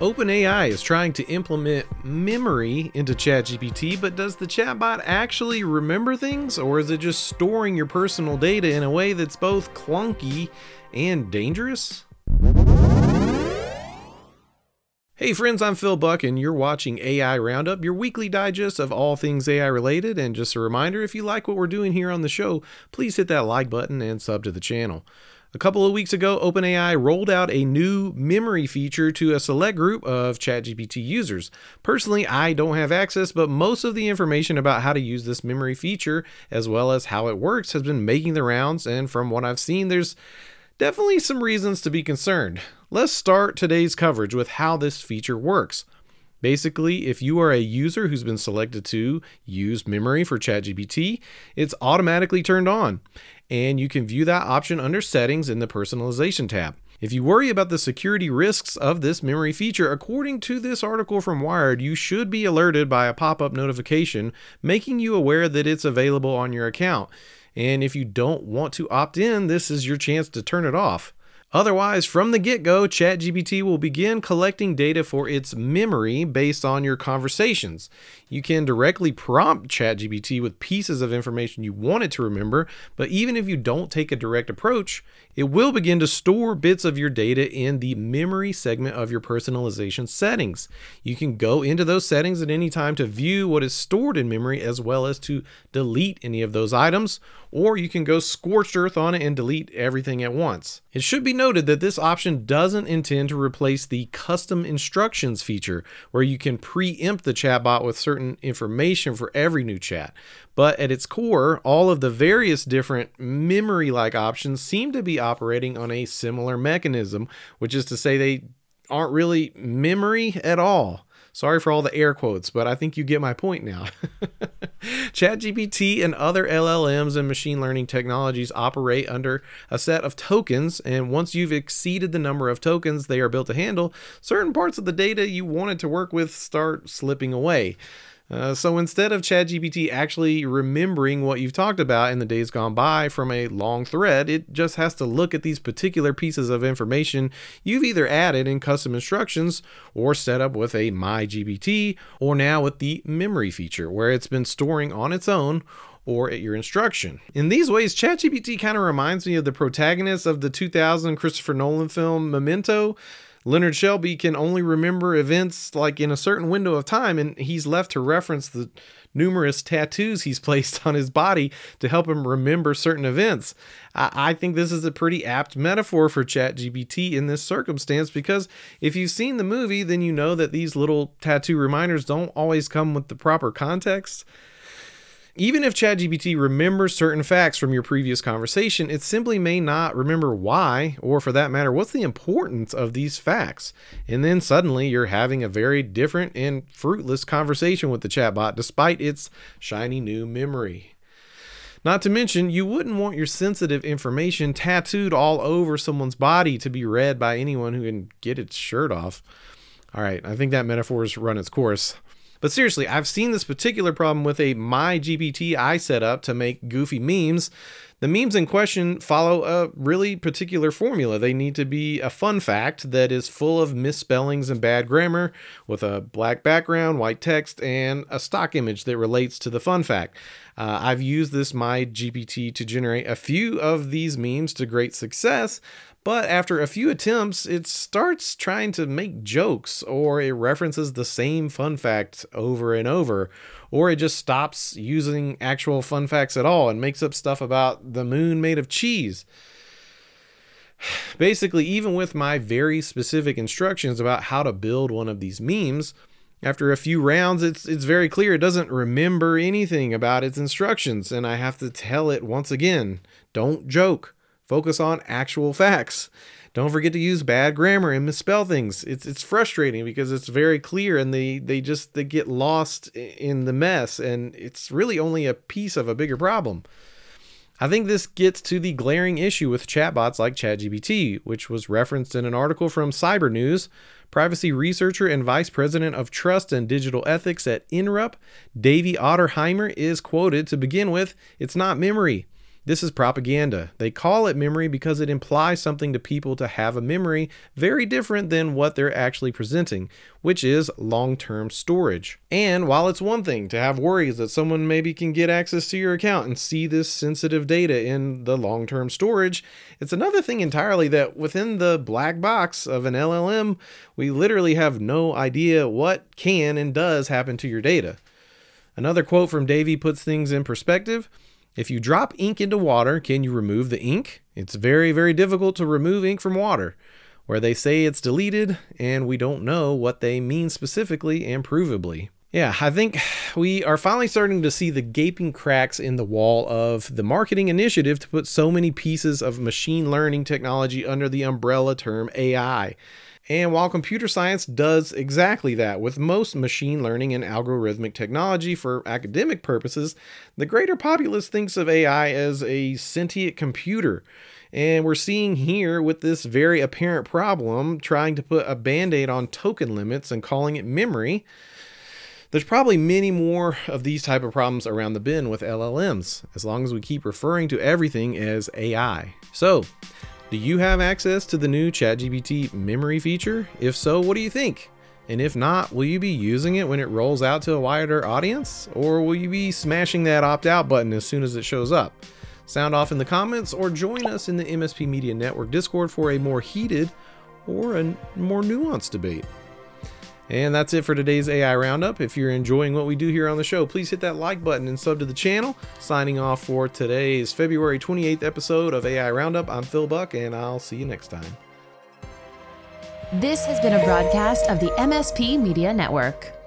OpenAI is trying to implement memory into ChatGPT, but does the chatbot actually remember things, or is it just storing your personal data in a way that's both clunky and dangerous? Hey friends, I'm Phil Buck, and you're watching AI Roundup, your weekly digest of all things AI related. And just a reminder if you like what we're doing here on the show, please hit that like button and sub to the channel. A couple of weeks ago, OpenAI rolled out a new memory feature to a select group of ChatGPT users. Personally, I don't have access, but most of the information about how to use this memory feature, as well as how it works, has been making the rounds. And from what I've seen, there's definitely some reasons to be concerned. Let's start today's coverage with how this feature works. Basically, if you are a user who's been selected to use memory for ChatGPT, it's automatically turned on and you can view that option under Settings in the Personalization tab. If you worry about the security risks of this memory feature, according to this article from Wired, you should be alerted by a pop up notification making you aware that it's available on your account. And if you don't want to opt in, this is your chance to turn it off. Otherwise, from the get go, ChatGPT will begin collecting data for its memory based on your conversations. You can directly prompt ChatGPT with pieces of information you want it to remember, but even if you don't take a direct approach, it will begin to store bits of your data in the memory segment of your personalization settings. You can go into those settings at any time to view what is stored in memory as well as to delete any of those items, or you can go scorched earth on it and delete everything at once. It should be noted that this option doesn't intend to replace the custom instructions feature, where you can preempt the chatbot with certain information for every new chat. But at its core, all of the various different memory like options seem to be operating on a similar mechanism, which is to say, they aren't really memory at all. Sorry for all the air quotes, but I think you get my point now. ChatGPT and other LLMs and machine learning technologies operate under a set of tokens, and once you've exceeded the number of tokens they are built to handle, certain parts of the data you wanted to work with start slipping away. Uh, so instead of ChatGPT actually remembering what you've talked about in the days gone by from a long thread, it just has to look at these particular pieces of information you've either added in custom instructions or set up with a MyGPT or now with the memory feature where it's been storing on its own or at your instruction. In these ways, ChatGPT kind of reminds me of the protagonist of the 2000 Christopher Nolan film Memento. Leonard Shelby can only remember events like in a certain window of time, and he's left to reference the numerous tattoos he's placed on his body to help him remember certain events. I, I think this is a pretty apt metaphor for ChatGPT in this circumstance because if you've seen the movie, then you know that these little tattoo reminders don't always come with the proper context. Even if ChatGPT remembers certain facts from your previous conversation, it simply may not remember why, or for that matter, what's the importance of these facts. And then suddenly you're having a very different and fruitless conversation with the chatbot despite its shiny new memory. Not to mention, you wouldn't want your sensitive information tattooed all over someone's body to be read by anyone who can get its shirt off. All right, I think that metaphor has run its course. But seriously, I've seen this particular problem with a MyGPT I set up to make goofy memes. The memes in question follow a really particular formula. They need to be a fun fact that is full of misspellings and bad grammar, with a black background, white text, and a stock image that relates to the fun fact. Uh, I've used this MyGPT to generate a few of these memes to great success, but after a few attempts, it starts trying to make jokes, or it references the same fun fact over and over, or it just stops using actual fun facts at all and makes up stuff about the moon made of cheese. Basically, even with my very specific instructions about how to build one of these memes, after a few rounds, it's it's very clear it doesn't remember anything about its instructions, and I have to tell it once again, don't joke. Focus on actual facts. Don't forget to use bad grammar and misspell things. It's it's frustrating because it's very clear and they they just they get lost in the mess and it's really only a piece of a bigger problem. I think this gets to the glaring issue with chatbots like ChatGPT, which was referenced in an article from Cyber News. Privacy researcher and vice president of trust and digital ethics at Inrupt, Davi Ottenheimer, is quoted to begin with It's not memory. This is propaganda. They call it memory because it implies something to people to have a memory very different than what they're actually presenting, which is long term storage. And while it's one thing to have worries that someone maybe can get access to your account and see this sensitive data in the long term storage, it's another thing entirely that within the black box of an LLM, we literally have no idea what can and does happen to your data. Another quote from Davi puts things in perspective. If you drop ink into water, can you remove the ink? It's very, very difficult to remove ink from water. Where they say it's deleted, and we don't know what they mean specifically and provably. Yeah, I think we are finally starting to see the gaping cracks in the wall of the marketing initiative to put so many pieces of machine learning technology under the umbrella term AI. And while computer science does exactly that with most machine learning and algorithmic technology for academic purposes, the greater populace thinks of AI as a sentient computer. And we're seeing here with this very apparent problem trying to put a band aid on token limits and calling it memory. There's probably many more of these type of problems around the bend with LLMs, as long as we keep referring to everything as AI. So, do you have access to the new ChatGPT memory feature? If so, what do you think? And if not, will you be using it when it rolls out to a wider audience? Or will you be smashing that opt out button as soon as it shows up? Sound off in the comments or join us in the MSP Media Network Discord for a more heated or a more nuanced debate. And that's it for today's AI Roundup. If you're enjoying what we do here on the show, please hit that like button and sub to the channel. Signing off for today's February 28th episode of AI Roundup, I'm Phil Buck, and I'll see you next time. This has been a broadcast of the MSP Media Network.